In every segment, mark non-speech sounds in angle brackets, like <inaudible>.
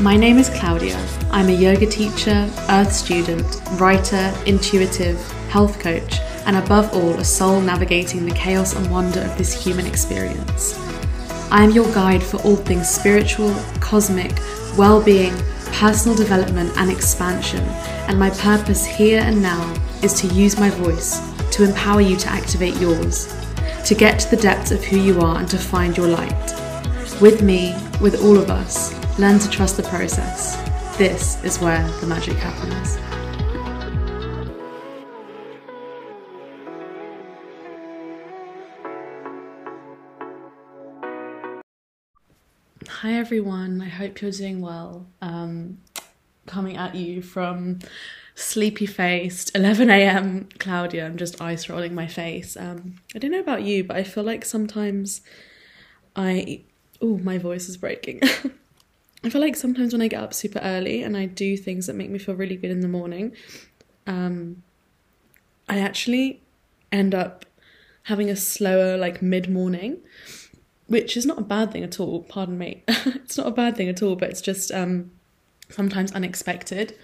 My name is Claudia. I'm a yoga teacher, earth student, writer, intuitive, health coach, and above all, a soul navigating the chaos and wonder of this human experience. I am your guide for all things spiritual, cosmic, well being, personal development, and expansion. And my purpose here and now is to use my voice to empower you to activate yours, to get to the depths of who you are and to find your light. With me, with all of us, learn to trust the process. This is where the magic happens. Hi everyone, I hope you're doing well. Um, coming at you from sleepy faced 11am Claudia. I'm just ice rolling my face. Um, I don't know about you, but I feel like sometimes I. Oh, my voice is breaking. <laughs> I feel like sometimes when I get up super early and I do things that make me feel really good in the morning, um, I actually end up having a slower, like mid morning, which is not a bad thing at all. Pardon me. <laughs> it's not a bad thing at all, but it's just um, sometimes unexpected.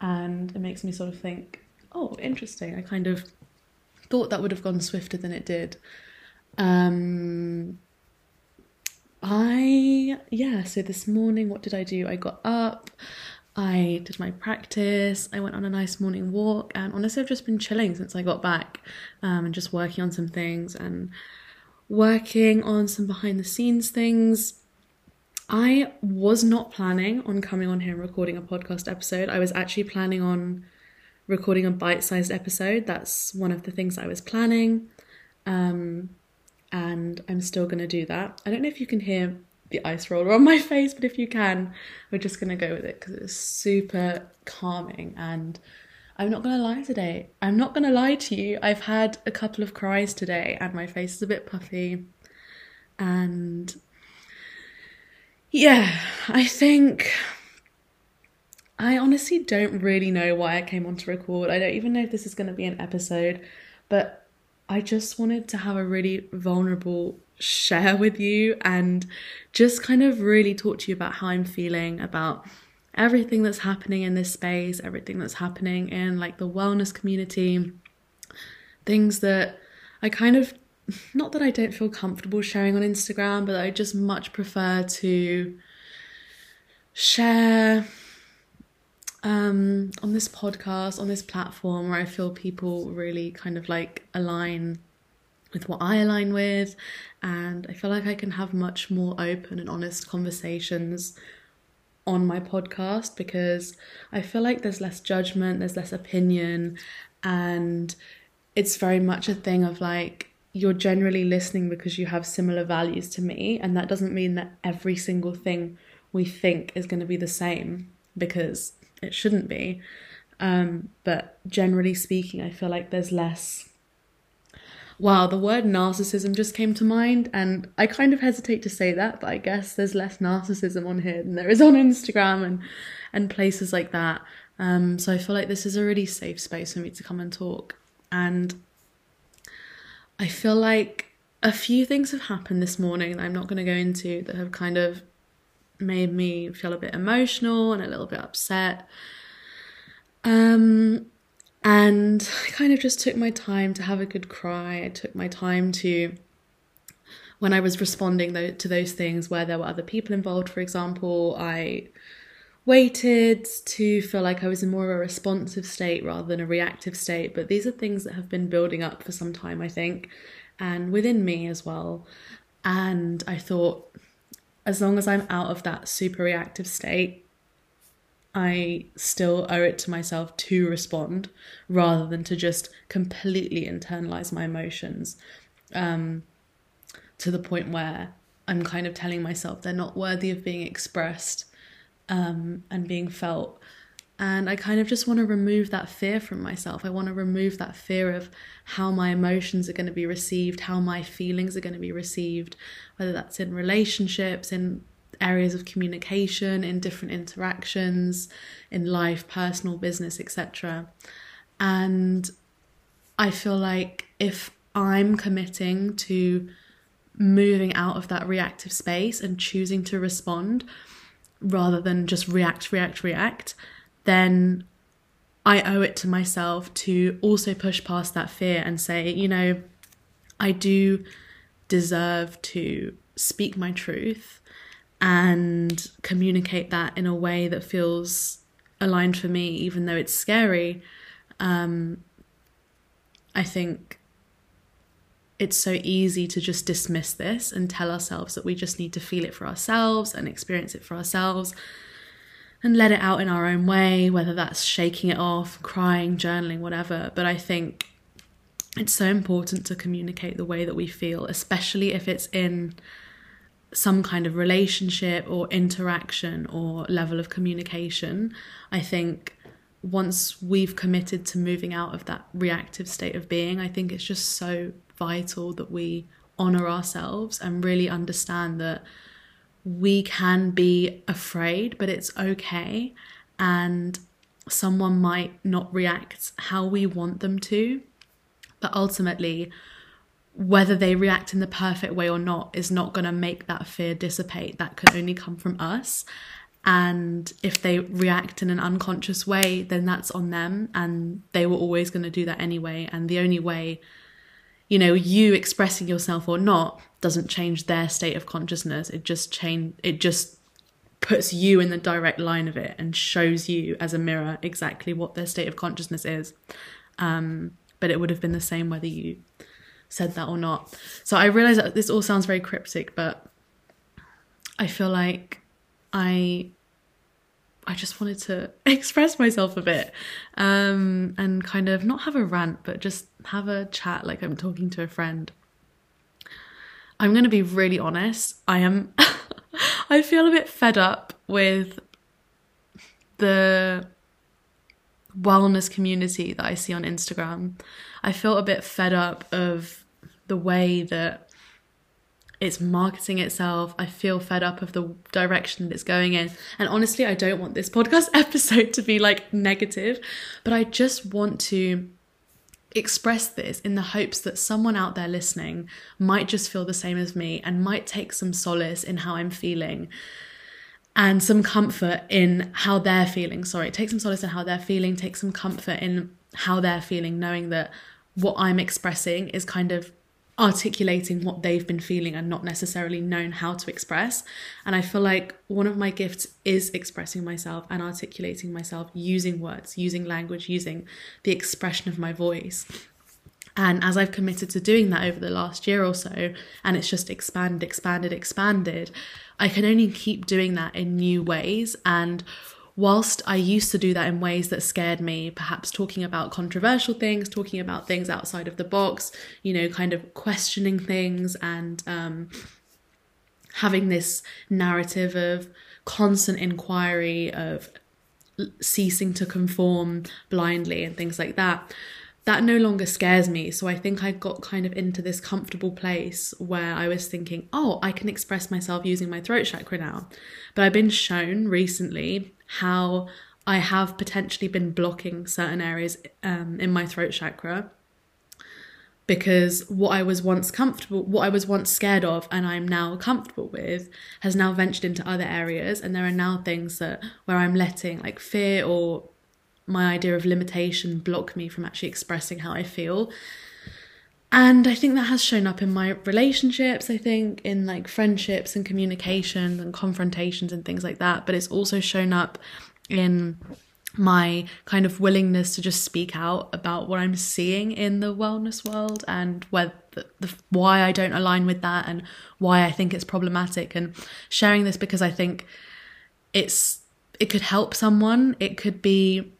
And it makes me sort of think, oh, interesting. I kind of thought that would have gone swifter than it did. Um, I, yeah, so this morning, what did I do? I got up, I did my practice, I went on a nice morning walk, and honestly, I've just been chilling since I got back um, and just working on some things and working on some behind the scenes things. I was not planning on coming on here and recording a podcast episode. I was actually planning on recording a bite sized episode. That's one of the things I was planning. Um, and I'm still going to do that. I don't know if you can hear the ice roller on my <laughs> face, but if you can, we're just going to go with it because it's super calming. And I'm not going to lie today. I'm not going to lie to you. I've had a couple of cries today, and my face is a bit puffy. And yeah, I think I honestly don't really know why I came on to record. I don't even know if this is going to be an episode, but I just wanted to have a really vulnerable share with you and just kind of really talk to you about how I'm feeling about everything that's happening in this space, everything that's happening in like the wellness community, things that I kind of not that I don't feel comfortable sharing on Instagram, but I just much prefer to share um, on this podcast, on this platform where I feel people really kind of like align with what I align with, and I feel like I can have much more open and honest conversations on my podcast because I feel like there's less judgment, there's less opinion, and it's very much a thing of like you're generally listening because you have similar values to me, and that doesn't mean that every single thing we think is going to be the same because it shouldn't be. Um, but generally speaking, I feel like there's less. Wow, the word narcissism just came to mind, and I kind of hesitate to say that, but I guess there's less narcissism on here than there is on Instagram and and places like that. Um, so I feel like this is a really safe space for me to come and talk. And I feel like a few things have happened this morning that I'm not going to go into that have kind of made me feel a bit emotional and a little bit upset. Um, and I kind of just took my time to have a good cry. I took my time to, when I was responding to those things where there were other people involved, for example, I waited to feel like I was in more of a responsive state rather than a reactive state. But these are things that have been building up for some time, I think, and within me as well. And I thought, as long as I'm out of that super reactive state, I still owe it to myself to respond rather than to just completely internalize my emotions um, to the point where I'm kind of telling myself they're not worthy of being expressed um, and being felt. And I kind of just want to remove that fear from myself. I want to remove that fear of how my emotions are going to be received, how my feelings are going to be received, whether that's in relationships, in areas of communication, in different interactions, in life, personal, business, etc. And I feel like if I'm committing to moving out of that reactive space and choosing to respond, rather than just react, react, react, then I owe it to myself to also push past that fear and say, you know, I do deserve to speak my truth and communicate that in a way that feels aligned for me, even though it's scary. Um, I think it's so easy to just dismiss this and tell ourselves that we just need to feel it for ourselves and experience it for ourselves and let it out in our own way, whether that's shaking it off, crying, journaling, whatever. But I think it's so important to communicate the way that we feel, especially if it's in some kind of relationship or interaction or level of communication. I think once we've committed to moving out of that reactive state of being, I think it's just so vital that we honor ourselves and really understand that we can be afraid, but it's okay. And someone might not react how we want them to. But ultimately, whether they react in the perfect way or not is not going to make that fear dissipate. That can only come from us. And if they react in an unconscious way, then that's on them. And they were always going to do that anyway. And the only way you know you expressing yourself or not doesn't change their state of consciousness it just change it just puts you in the direct line of it and shows you as a mirror exactly what their state of consciousness is um, but it would have been the same whether you said that or not so i realize that this all sounds very cryptic but i feel like i I just wanted to <laughs> express myself a bit um, and kind of not have a rant, but just have a chat like I'm talking to a friend. I'm going to be really honest. I am, <laughs> I feel a bit fed up with the wellness community that I see on Instagram. I feel a bit fed up of the way that it's marketing itself. I feel fed up of the direction that it's going in. And honestly, I don't want this podcast <laughs> episode to be like negative, but I just want to express this in the hopes that someone out there listening might just feel the same as me and might take some solace in how I'm feeling and some comfort in how they're feeling. Sorry, take some solace in how they're feeling, take some comfort in how they're feeling, knowing that what I'm expressing is kind of articulating what they've been feeling and not necessarily known how to express. And I feel like one of my gifts is expressing myself and articulating myself using words, using language, using the expression of my voice. And as I've committed to doing that over the last year or so, and it's just expanded, expanded, expanded, I can only keep doing that in new ways. And whilst I used to do that in ways that scared me, perhaps talking about controversial things, talking about things outside of the box, you know, kind of questioning things and um, having this narrative of constant inquiry, of ceasing to conform blindly and things like that that no longer scares me. So I think I got kind of into this comfortable place where I was thinking, oh, I can express myself using my throat chakra now. But I've been shown recently how I have potentially been blocking certain areas um, in my throat chakra because what I was once comfortable, what I was once scared of, and I'm now comfortable with, has now ventured into other areas. And there are now things that where I'm letting like fear or my idea of limitation block me from actually expressing how I feel. And I think that has shown up in my relationships, I think, in like friendships and communications and confrontations and things like that. But it's also shown up in my kind of willingness to just speak out about what I'm seeing in the wellness world and where the, the, why I don't align with that and why I think it's problematic and sharing this because I think it's it could help someone it could be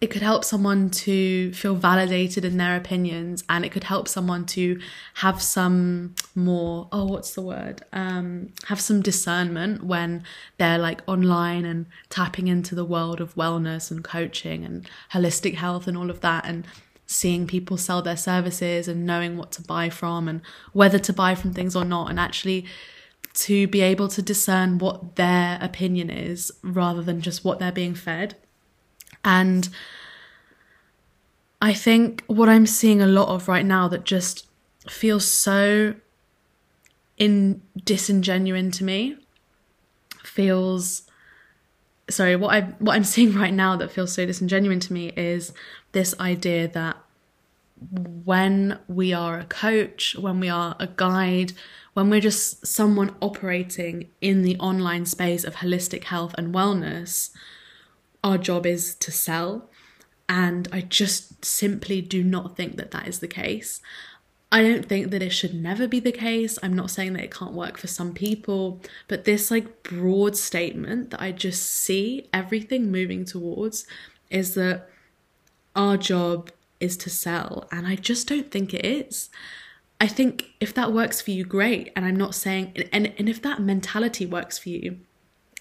it could help someone to feel validated in their opinions and it could help someone to have some more oh what's the word? Um, have some discernment when they're like online and tapping into the world of wellness and coaching and holistic health and all of that and seeing people sell their services and knowing what to buy from and whether to buy from things or not and actually to be able to discern what their opinion is rather than just what they're being fed and I think what I'm seeing a lot of right now that just feels so in disingenuine to me feels sorry what i what i'm <laughs> seeing right now that feels so disingenuous to me is this idea that when we are a coach when we are a guide when we're just someone operating in the online space of holistic health and wellness our job is to sell and i just simply do not think that that is the case I don't think that it should never be the case. I'm not saying that it can't work for some people, but this like broad statement that I just see everything moving towards is that our job is to sell. And I just don't think it is. I think if that works for you, great. And I'm not saying, and, and if that mentality works for you,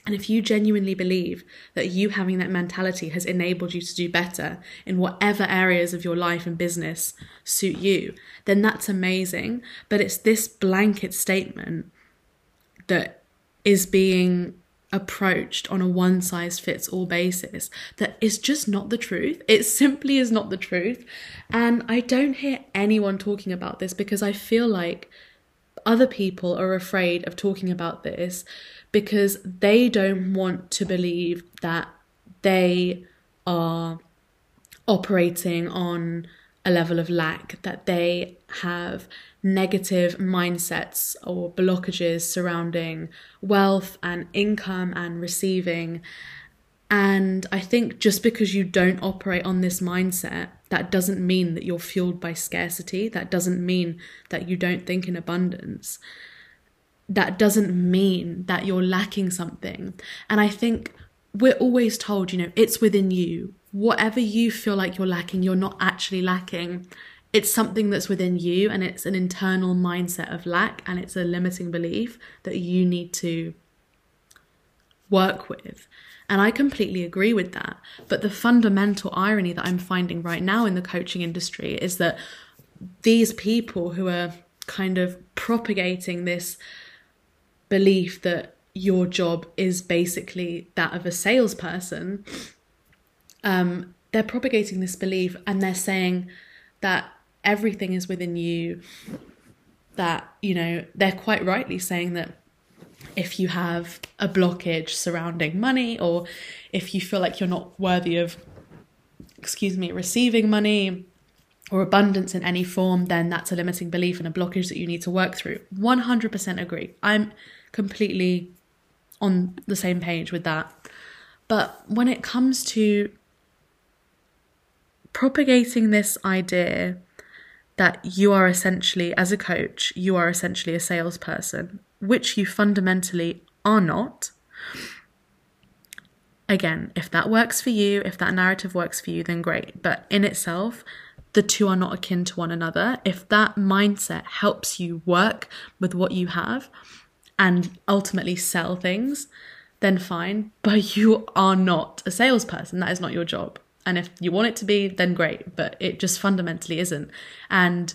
and if you genuinely believe that you having that mentality has enabled you to do better in whatever areas of your life and business suit you, then that's amazing. But it's this blanket statement that is being approached on a one size fits all basis that is just not the truth. It simply is not the truth. And I don't hear anyone talking about this because I feel like other people are afraid of talking about this because they don't want to believe that they are operating on a level of lack, that they have negative mindsets or blockages surrounding wealth and income and receiving. And I think just because you don't operate on this mindset, that doesn't mean that you're fueled by scarcity. That doesn't mean that you don't think in abundance that doesn't mean that you're lacking something. And I think we're always told, you know, it's within you. Whatever you feel like you're lacking, you're not actually lacking. It's something that's within you and it's an internal mindset of lack and it's a limiting belief that you need to work with. And I completely agree with that. But the fundamental irony that I'm finding right now in the coaching industry is that these people who are kind of propagating this belief that your job is basically that of a salesperson, um, they're propagating this belief and they're saying that everything is within you. That, you know, they're quite rightly saying that if you have a blockage surrounding money or if you feel like you're not worthy of, excuse me, receiving money or abundance in any form, then that's a limiting belief and a blockage that you need to work through. 100% agree. I'm completely on the same page with that. But when it comes to propagating this idea that you are essentially, as a coach, you are essentially a salesperson, which you fundamentally are not. Again, if that works for you, if that narrative works for you, then great. But in itself, the two are not akin to one another. If that mindset helps you work with what you have, and ultimately sell things, then fine. But you are not a salesperson. That is not your job. And if you want it to be, then great. But it just fundamentally isn't. And,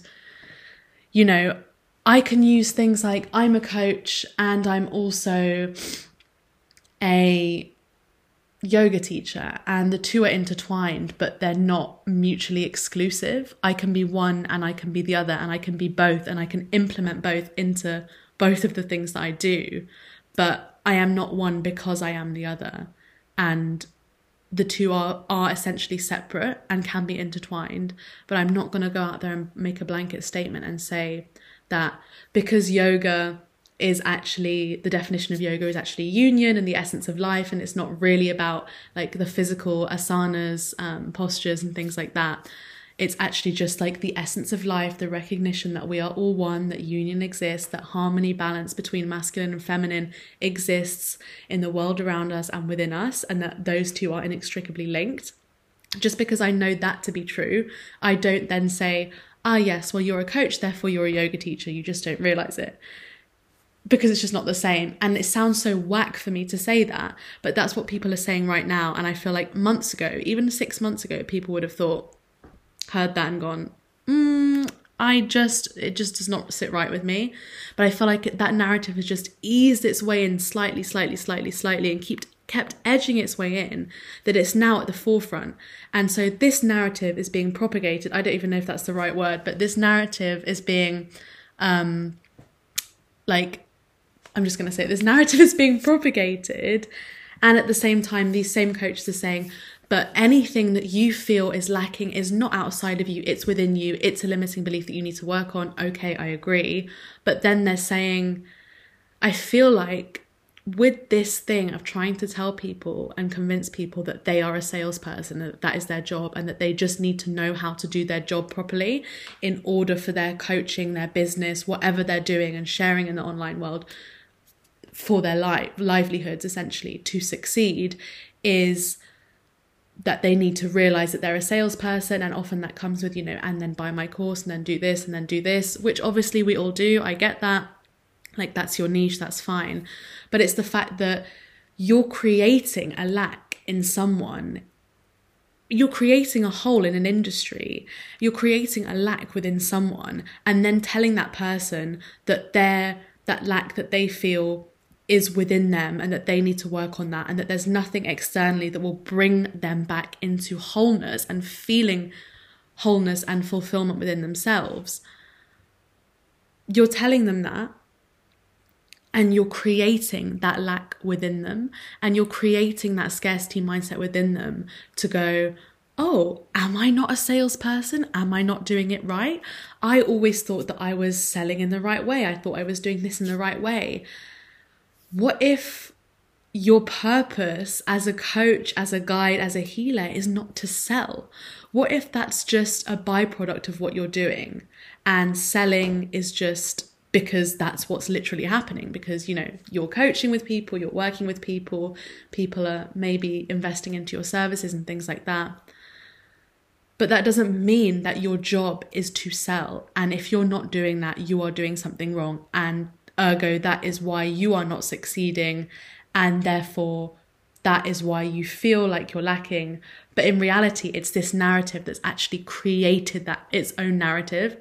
you know, I can use things like I'm a coach and I'm also a yoga teacher and the two are intertwined but they're not mutually exclusive i can be one and i can be the other and i can be both and i can implement both into both of the things that I do, but I am not one because I am the other. And the two are, are essentially separate and can be intertwined. But I'm not going to go out there and make a blanket statement and say that because yoga is actually the definition of yoga is actually union and the essence of life and it's not really about like the physical asanas um, postures and things like that it's actually just like the essence of life, the recognition that we are all one, that union exists, that harmony, balance between masculine and feminine exists in the world around us and within us, and that those two are inextricably linked. Just because I know that to be true, I don't then say, ah, yes, well, you're a coach, therefore you're a yoga teacher. You just don't realize it because it's just not the same. And it sounds so whack for me to say that, but that's what people are saying right now. And I feel like months ago, even six months ago, people would have thought, heard that and gone, mm, I just, it just does not sit right with me. But I feel like that narrative has just eased its way in slightly, slightly, slightly, slightly and kept kept edging its way in that it's now at the forefront and so this narrative is being propagated i don't even know if that's the right word but this narrative is being um like I'm just going to say it, this narrative is being propagated. And at the same time, these same coaches are saying, but anything that you feel is lacking is not outside of you, it's within you. It's a limiting belief that you need to work on. Okay, I agree. But then they're saying, I feel like with this thing of trying to tell people and convince people that they are a salesperson, that that is their job, and that they just need to know how to do their job properly in order for their coaching, their business, whatever they're doing and sharing in the online world for their life livelihoods essentially to succeed is that they need to realize that they're a salesperson and often that comes with you know and then buy my course and then do this and then do this which obviously we all do i get that. Like that's your niche that's fine. But it's the fact that you're creating a lack in someone. You're creating a hole in an industry. You're creating a lack within someone and then telling that person that they're that lack that they feel is within them and that they need to work on that and that there's nothing externally that will bring them back into wholeness and feeling wholeness and fulfillment within themselves. You're telling them that and you're creating that lack within them and you're creating that scarcity mindset within them to go oh am i not a salesperson? Am i not doing it right? I always thought that i was selling in the right way. I thought i was doing this in the right way what if your purpose as a coach, as a guide, as a healer is not to sell? What if that's just a byproduct of what you're doing and selling is just because that's what's literally happening? Because you know you're coaching with people you're working with people people are maybe investing into your services and things like that. But that doesn't mean that your job is to sell. And if you're not doing that you are doing something wrong. And Ergo, that is why you are not succeeding, and therefore that is why you feel like you're lacking. But in reality, it's this narrative that's actually created that its own narrative.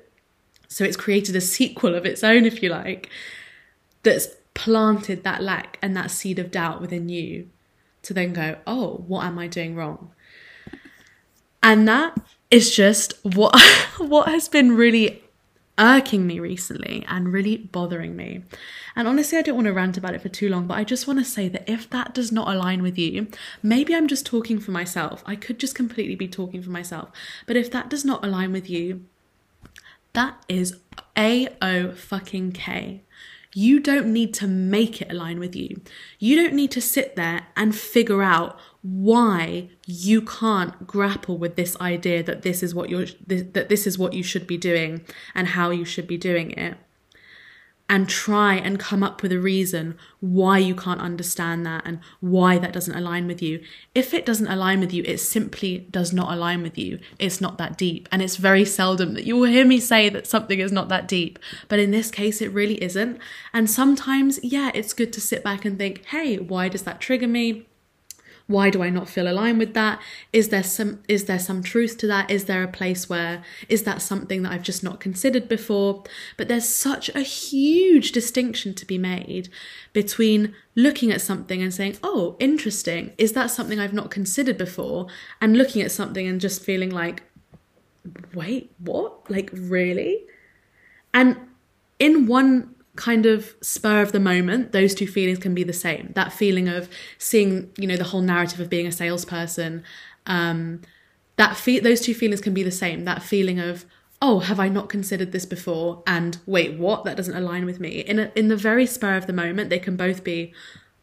So it's created a sequel of its own, if you like, that's planted that lack and that seed of doubt within you to then go, oh, what am I doing wrong? And that is just what <laughs> what has been really irking me recently and really bothering me. And honestly, I don't want to rant about it for too long, but I just want to say that if that does not align with you, maybe I'm just talking for myself. I could just completely be talking for myself. But if that does not align with you, that is A O fucking K. You don't need to make it align with you. You don't need to sit there and figure out why you can't grapple with this idea that this is what you're that this is what you should be doing and how you should be doing it and try and come up with a reason why you can't understand that and why that doesn't align with you. If it doesn't align with you, it simply does not align with you. It's not that deep. And it's very seldom that you will hear me say that something is not that deep. But in this case, it really isn't. And sometimes, yeah, it's good to sit back and think, hey, why does that trigger me? Why do i not feel aligned with that? Is there some is there some truth to that? Is there a place where is that something that i've just not considered before? But there's such a huge distinction to be made between looking at something and saying oh interesting. Is that something i've not considered before? And looking at something and just feeling like wait what? Like really? And in one kind of spur of the moment, those two feelings can be the same. That feeling of seeing, you know, the whole narrative of being a salesperson, um, that fe- those two feelings can be the same. That feeling of, oh, have I not considered this before? And wait, what? That doesn't align with me. In a, in the very spur of the moment, they can both be,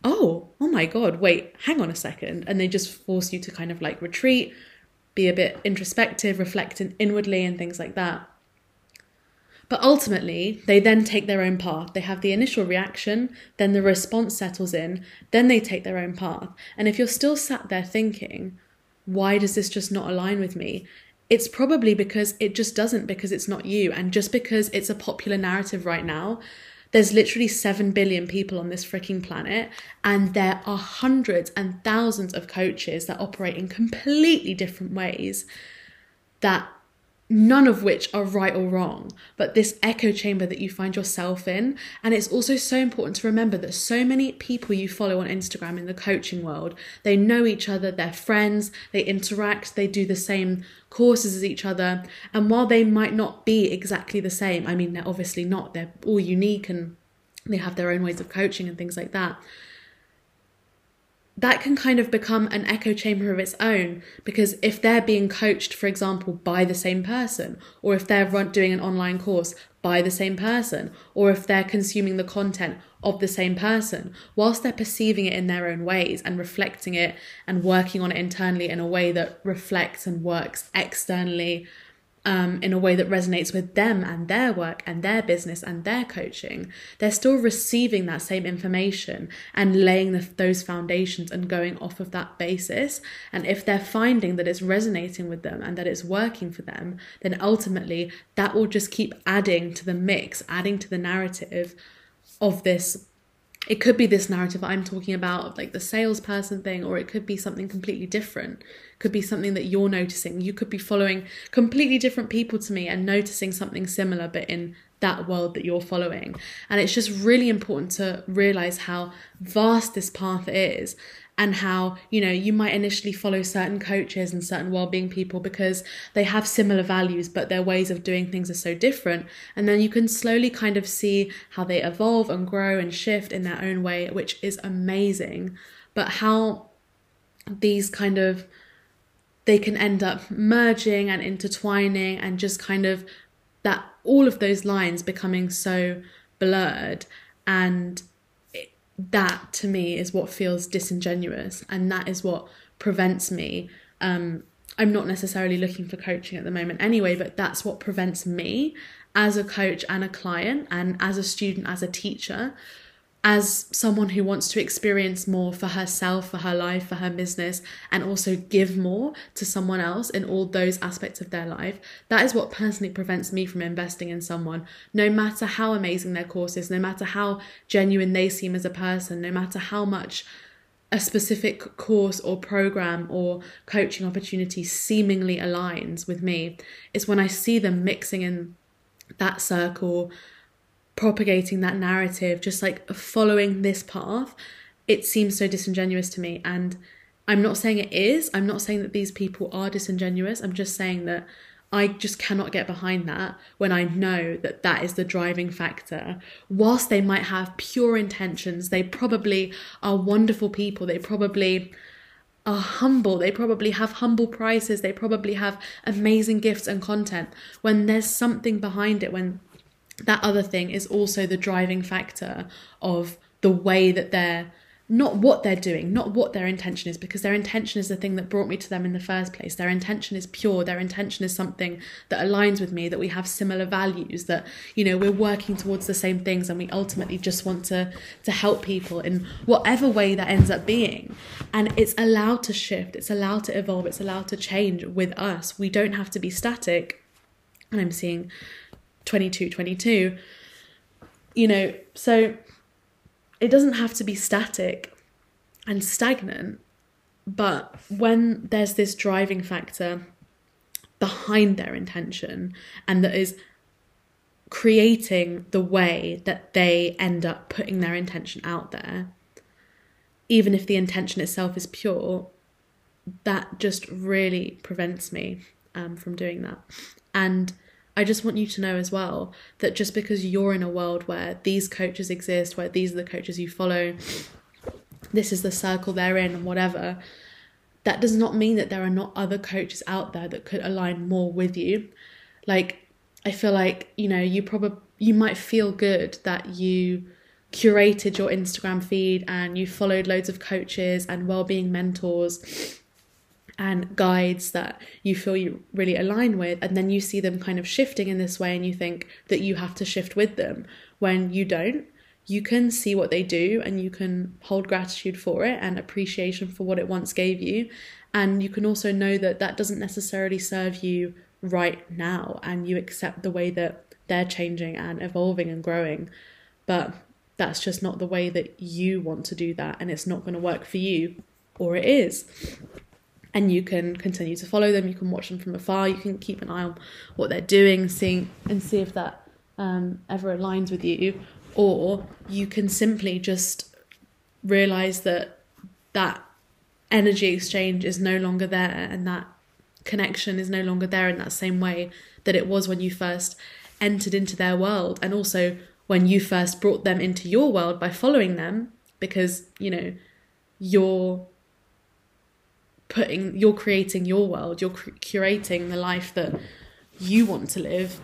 oh, oh my god, wait, hang on a second, and they just force you to kind of like retreat, be a bit introspective, reflect inwardly, and things like that. But ultimately, they then take their own path. They have the initial reaction, then the response settles in, then they take their own path. And if you're still sat there thinking, why does this just not align with me? It's probably because it just doesn't, because it's not you. And just because it's a popular narrative right now, there's literally 7 billion people on this freaking planet, and there are hundreds and thousands of coaches that operate in completely different ways that none of which are right or wrong, but this echo chamber that you find yourself in. And it's also so important to remember that so many people you follow on Instagram in the coaching world, they know each other, they're friends, they interact, they do the same courses as each other. And while they might not be exactly the same, I mean, they're obviously not, they're all unique and they have their own ways of coaching and things like that that can kind of become an echo chamber of its own because if they're being coached for example by the same person or if they're doing an online course by the same person or if they're consuming the content of the same person whilst they're perceiving it in their own ways and reflecting it and working on it internally in a way that reflects and works externally um, in a way that resonates with them and their work and their business and their coaching, they're still receiving that same information and laying the, those foundations and going off of that basis. And if they're finding that it's resonating with them and that it's working for them, then ultimately that will just keep adding to the mix, adding to the narrative of this it could be this narrative I'm talking about, like the salesperson thing, or it could be something completely different. Could be something that you're noticing. You could be following completely different people to me and noticing something similar, but in that world that you're following. And it's just really important to realize how vast this path is and how you know you might initially follow certain coaches and certain well-being people because they have similar values but their ways of doing things are so different. And then you can slowly kind of see how they evolve and grow and shift in their own way which is amazing. But how these kind of they can end up merging and intertwining and just kind of that all of those lines becoming so blurred. And that to me is what feels disingenuous and that is what prevents me um, i'm not necessarily looking for coaching at the moment anyway but that's what prevents me as a coach and a client and as a student as a teacher as someone who wants to experience more for herself, for her life, for her business, and also give more to someone else in all those aspects of their life, that is what personally prevents me from investing in someone, no matter how amazing their course is, no matter how genuine they seem as a person, no matter how much a specific course or program or coaching opportunity seemingly aligns with me. It's when I see them mixing in that circle propagating that narrative, just like following this path, it seems so disingenuous to me. And I'm not saying it is, I'm not saying that these people are disingenuous, I'm just saying that I just cannot get behind that when I know that that is the driving factor. Whilst they might have pure intentions, they probably are wonderful people, they probably are humble, they probably have humble prices, they probably have amazing gifts and content. When there's something behind it, when that other thing is also the driving factor of the way that they're not what they're doing, not what their intention is, because their intention is the thing that brought me to them in the first place. Their intention is pure. Their intention is something that aligns with me, that we have similar values, that, you know, we're working towards the same things and we ultimately just want to, to help people in whatever way that ends up being. And it's allowed to shift, it's allowed to evolve, it's allowed to change with us. We don't have to be static. And I'm seeing 22 22 you know so it doesn't have to be static and stagnant but when there's this driving factor behind their intention and that is creating the way that they end up putting their intention out there even if the intention itself is pure that just really prevents me um, from doing that. And I just want you to know as well that just because you're in a world where these coaches exist, where these are the coaches you follow, this is the circle they're in, and whatever, that does not mean that there are not other coaches out there that could align more with you. Like, I feel like, you know, you probably, you might feel good that you curated your Instagram feed and you followed loads of coaches and well-being mentors and guides that you feel you really align with and then you see them kind of shifting in this way and you think that you have to shift with them. When you don't you can see what they do and you can hold gratitude for it and appreciation for what it once gave you. And you can also know that that doesn't necessarily serve you right now and you accept the way that they're changing and evolving and growing. But that's just not the way that you want to do that and it's not going to work for you or it is and you can continue to follow them. You can watch them from afar. You can keep an eye on what they're doing, seeing and see if that um, ever aligns with you, or you can simply just realize that that energy exchange is no longer there, and that connection is no longer there in that same way that it was when you first entered into their world, and also when you first brought them into your world by following them because, you know, you're putting you're creating your world you're curating the life that you want to live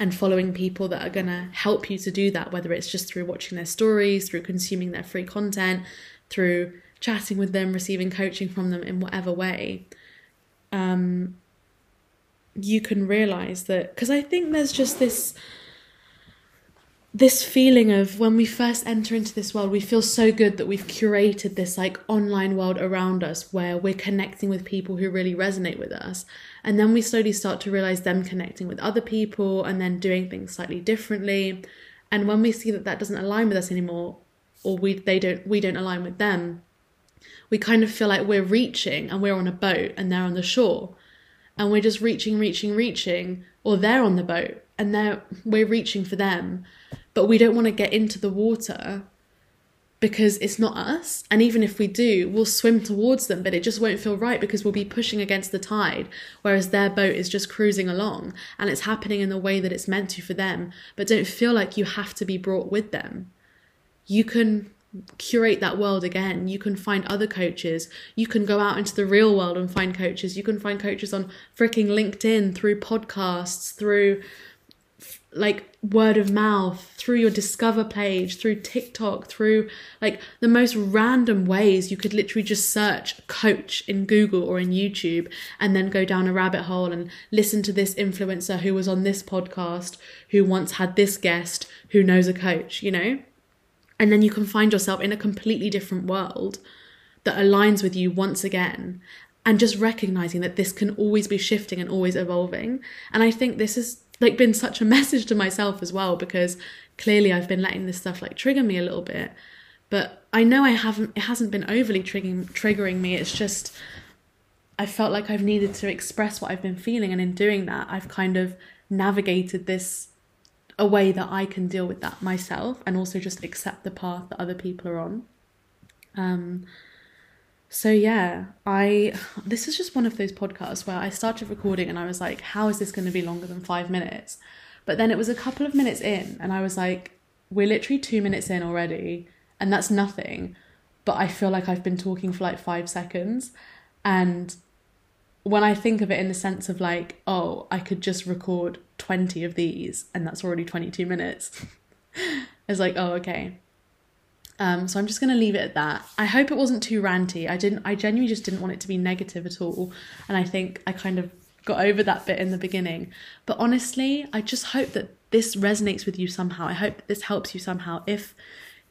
and following people that are going to help you to do that, whether it's just through watching their stories, through consuming their free content, through chatting with them, receiving coaching from them in whatever way, um, you can realize that. Because I think there's just this this feeling of when we first enter into this world, we feel so good that we've curated this like online world around us where we're connecting with people who really resonate with us. And then we slowly start to realize them connecting with other people and then doing things slightly differently. And when we see that that doesn't align with us anymore, or we they don't we don't align with them, we kind of feel like we're reaching and we're on a boat and they're on the shore. And we're just reaching, reaching, reaching, or they're on the boat and they're we're reaching for them but we don't want to get into the water because it's not us. And even if we do, we'll swim towards them, but it just won't feel right because we'll be pushing against the tide, whereas their boat is just cruising along and it's happening in the way that it's meant to for them. But don't feel like you have to be brought with them. You can curate that world again. You can find other coaches. You can go out into the real world and find coaches. You can find coaches on freaking LinkedIn through podcasts, through like word of mouth through your discover page through tiktok through like the most random ways you could literally just search coach in google or in youtube and then go down a rabbit hole and listen to this influencer who was on this podcast who once had this guest who knows a coach you know? And then you can find yourself in a completely different world that aligns with you once again and just recognizing that this can always be shifting and always evolving. And i think this is like been such a <laughs> message to myself as well because clearly I've been letting this stuff like trigger me a little bit. But I know I haven't it hasn't been overly triggering triggering me. It's just I felt like I've needed to express what I've been feeling and in doing that I've kind of navigated this a way that I can deal with that myself and also just accept the path that other people are on. Um so yeah, I this is just one of those podcasts where I started recording and I was like, how is this going to be longer than 5 minutes? But then it was a couple of minutes in and I was like, we're literally 2 minutes in already and that's nothing, but I feel like I've been talking for like 5 seconds and when I think of it in the sense of like, oh, I could just record 20 of these and that's already 22 minutes. <laughs> it's like, oh, okay. Um, so I'm just going to leave it at that. I hope it wasn't too ranty. I didn't. I genuinely just didn't want it to be negative at all, and I think I kind of got over that bit in the beginning. But honestly, I just hope that this resonates with you somehow. I hope that this helps you somehow. If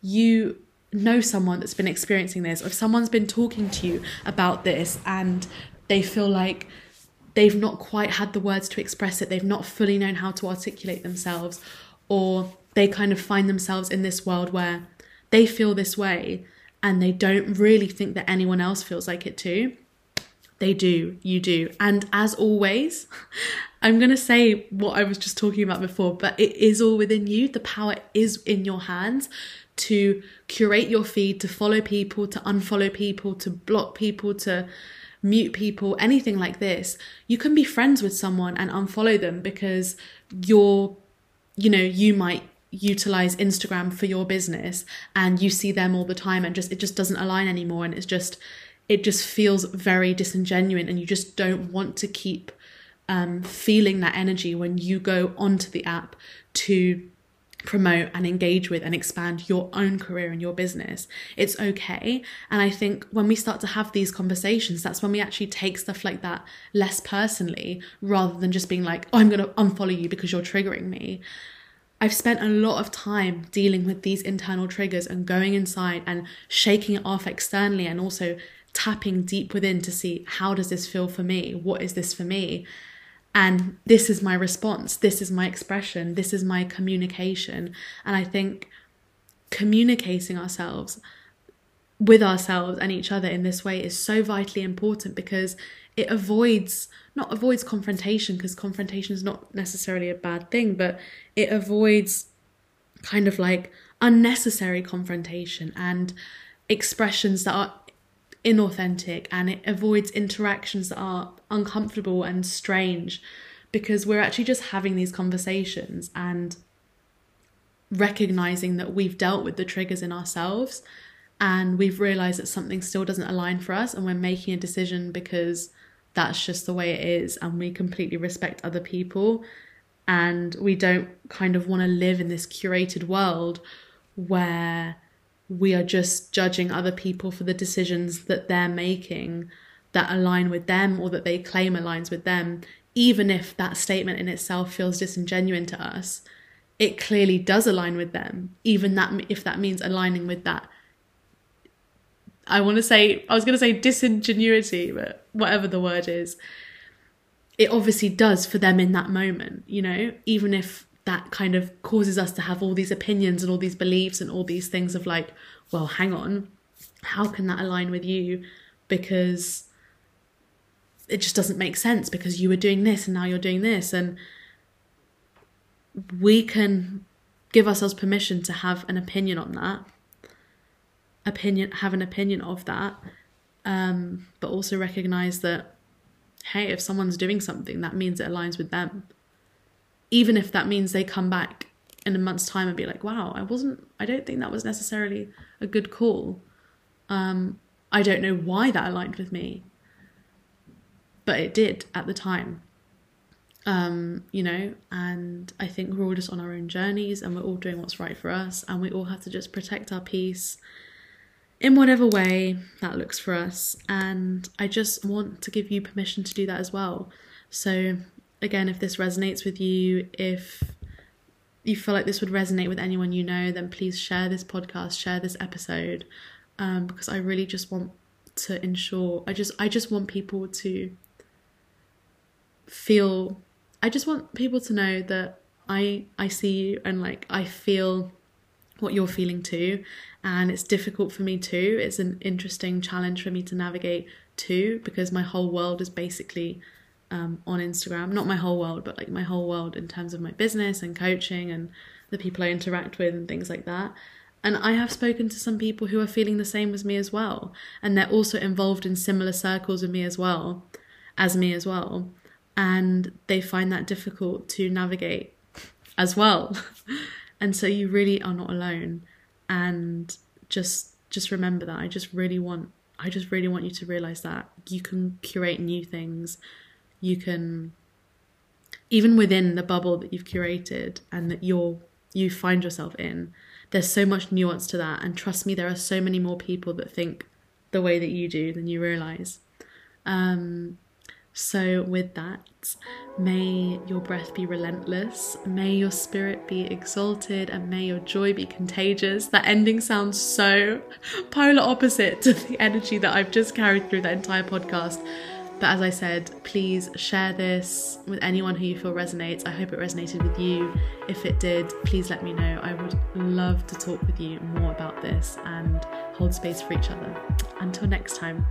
you know someone that's been experiencing this, or if someone's been talking to you about this and they feel like they've not quite had the words to express it, they've not fully known how to articulate themselves, or they kind of find themselves in this world where they feel this way and they don't really think that anyone else feels like it too. They do, you do. And as always, <laughs> I'm going to say what I was just talking about before, but it is all within you. The power is in your hands to curate your feed, to follow people, to unfollow people, to block people, to mute people, anything like this. You can be friends with someone and unfollow them because you're, you know, you might utilize Instagram for your business and you see them all the time and just it just doesn't align anymore and it's just it just feels very disingenuous and you just don't want to keep um, feeling that energy when you go onto the app to promote and engage with and expand your own career and your business. It's okay. And I think when we start to have these conversations, that's when we actually take stuff like that less personally rather than just being like, oh, I'm going to unfollow you because you're triggering me. I've spent a lot of time dealing with these internal triggers and going inside and shaking it off externally and also tapping deep within to see how does this feel for me? What is this for me? And this is my response. This is my expression. This is my communication. And I think communicating ourselves with ourselves and each other in this way is so vitally important because it avoids not avoids confrontation because confrontation is not necessarily a bad thing but it avoids kind of like unnecessary confrontation and expressions that are inauthentic and it avoids interactions that are uncomfortable and strange because we're actually just having these conversations and recognizing that we've dealt with the triggers in ourselves and we've realized that something still doesn't align for us and we're making a decision because that's just the way it is and we completely respect other people and we don't kind of want to live in this curated world where we are just judging other people for the decisions that they're making that align with them or that they claim aligns with them. Even if that statement in itself feels disingenuous to us it clearly does align with them even that if that means aligning with that I want to say, I was going to say disingenuity, but whatever the word is, it obviously does for them in that moment, you know, even if that kind of causes us to have all these opinions and all these beliefs and all these things of like, well, hang on, how can that align with you? Because it just doesn't make sense because you were doing this and now you're doing this. And we can give ourselves permission to have an opinion on that opinion have an opinion of that um, but also recognize that hey if someone's doing something that means it aligns with them. Even if that means they come back in a month's time and be like wow i wasn't i don't think that was necessarily a good call. Um, i don't know why that aligned with me but it did at the time. Um, you know and i think we're all just on our own journeys and we're all doing what's right for us and we all have to just protect our peace in whatever way that looks for us. And I just want to give you permission to do that as well. So, again, if this resonates with you, if you feel like this would resonate with anyone you know, then please share this podcast, share this episode, um, because I really just want to ensure. I just, I just want people to feel. I just want people to know that I, I see you and like I feel what you're feeling too. And it's difficult for me too. It's an interesting challenge for me to navigate too, because my whole world is basically um, on Instagram. Not my whole world, but like my whole world in terms of my business and coaching and the people I interact with and things like that. And I have spoken to some people who are feeling the same as me as well. And they're also involved in similar circles with me as well, as me as well. And they find that difficult to navigate as well. <laughs> and so you really are not alone. And just just remember that. I just really want i just really want you to realize that you can curate new things. You can even within the bubble that you've curated and that you're you find yourself in there's so much nuance to that. And trust me there are so many more people that think the way that you do than you realize. Um so, with that, may your breath be relentless, may your spirit be exalted, and may your joy be contagious. That ending sounds so polar opposite to the energy that I've just carried through that entire podcast. But as I said, please share this with anyone who you feel resonates. I hope it resonated with you. If it did, please let me know. I would love to talk with you more about this and hold space for each other. Until next time.